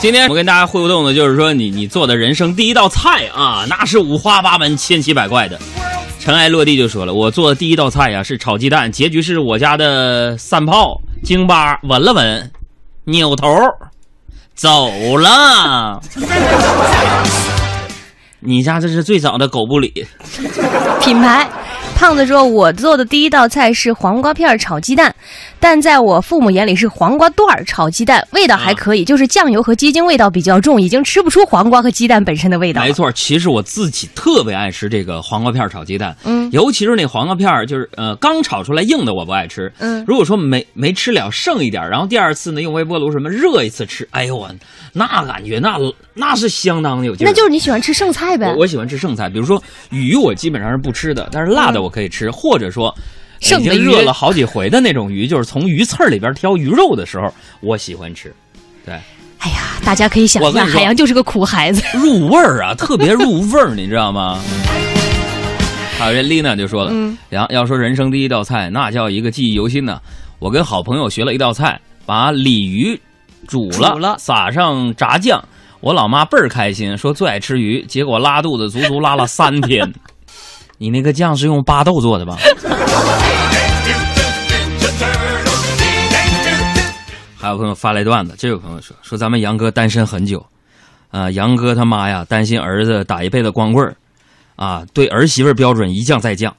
今天我跟大家互动的就是说你你做的人生第一道菜啊，那是五花八门、千奇百怪的。尘埃落地就说了，我做的第一道菜呀、是炒鸡蛋，结局是我家的三炮京巴闻了闻，扭头走了。你家这是最早的狗不理，品牌。胖子说：“我做的第一道菜是黄瓜片炒鸡蛋，但在我父母眼里是黄瓜段儿炒鸡蛋，味道还可以，就是酱油和鸡精味道比较重，已经吃不出黄瓜和鸡蛋本身的味道。没错，其实我自己特别爱吃这个黄瓜片炒鸡蛋，嗯尤其是那黄瓜片儿，就是呃刚炒出来硬的我不爱吃，嗯如果说没没吃了剩一点儿，然后第二次呢用微波炉什么热一次吃，哎呦我那感觉那那是相当的有劲儿。那就是你喜欢吃剩菜呗我？我喜欢吃剩菜，比如说鱼，我基本上是不吃的，但是辣的我可以吃，或者说。嗯剩的已经热了好几回的那种鱼，就是从鱼刺儿里边挑鱼肉的时候，我喜欢吃，对，哎呀，大家可以想一下，我跟你说海洋就是个苦孩子。入味儿啊，特别入味儿，你知道吗？还有这丽娜就说了，嗯要要说人生第一道菜，那叫一个记忆犹新呢。我跟好朋友学了一道菜，把鲤鱼煮了，煮了撒上炸酱。我老妈倍儿开心，说最爱吃鱼，结果拉肚子，足足拉了三天。你那个酱是用巴豆做的吧？还有朋友发来段子，这位朋友说说咱们杨哥单身很久，啊、杨哥他妈呀担心儿子打一辈子光棍儿，啊，对儿媳妇标准一降再降。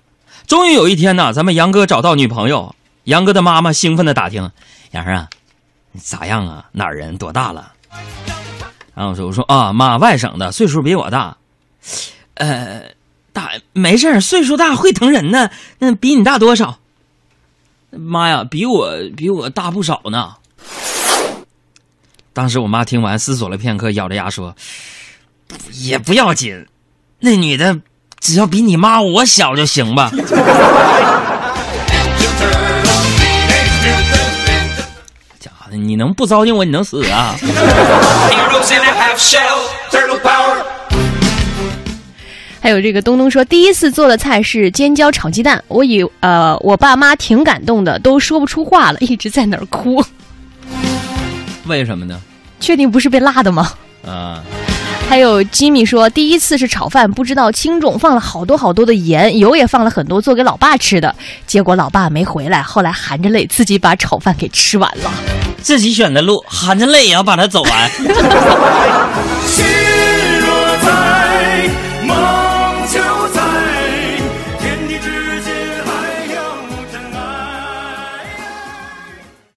终于有一天呢，咱们杨哥找到女朋友，杨哥的妈妈兴奋的打听：“杨儿啊，你咋样啊？哪人？多大了？”然后我说：“我说啊，妈，外省的，岁数比我大。呃，没事儿岁数大会疼人呢。那比你大多少？妈呀，比我比我大不少呢。”当时我妈听完思索了片刻，咬着牙说：“也不要紧，那女的只要比你妈我小就行吧。”假的，你能不糟践我，你能死啊？还有这个东东说，第一次做的菜是尖椒炒鸡蛋，我以呃我爸妈挺感动的，都说不出话了，一直在那儿哭。为什么呢？确定不是被辣的吗？啊、还有吉米说，第一次是炒饭，不知道轻重，放了好多好多的盐，油也放了很多，做给老爸吃的。结果老爸没回来，后来含着泪自己把炒饭给吃完了。自己选的路，含着泪也要把它走完。需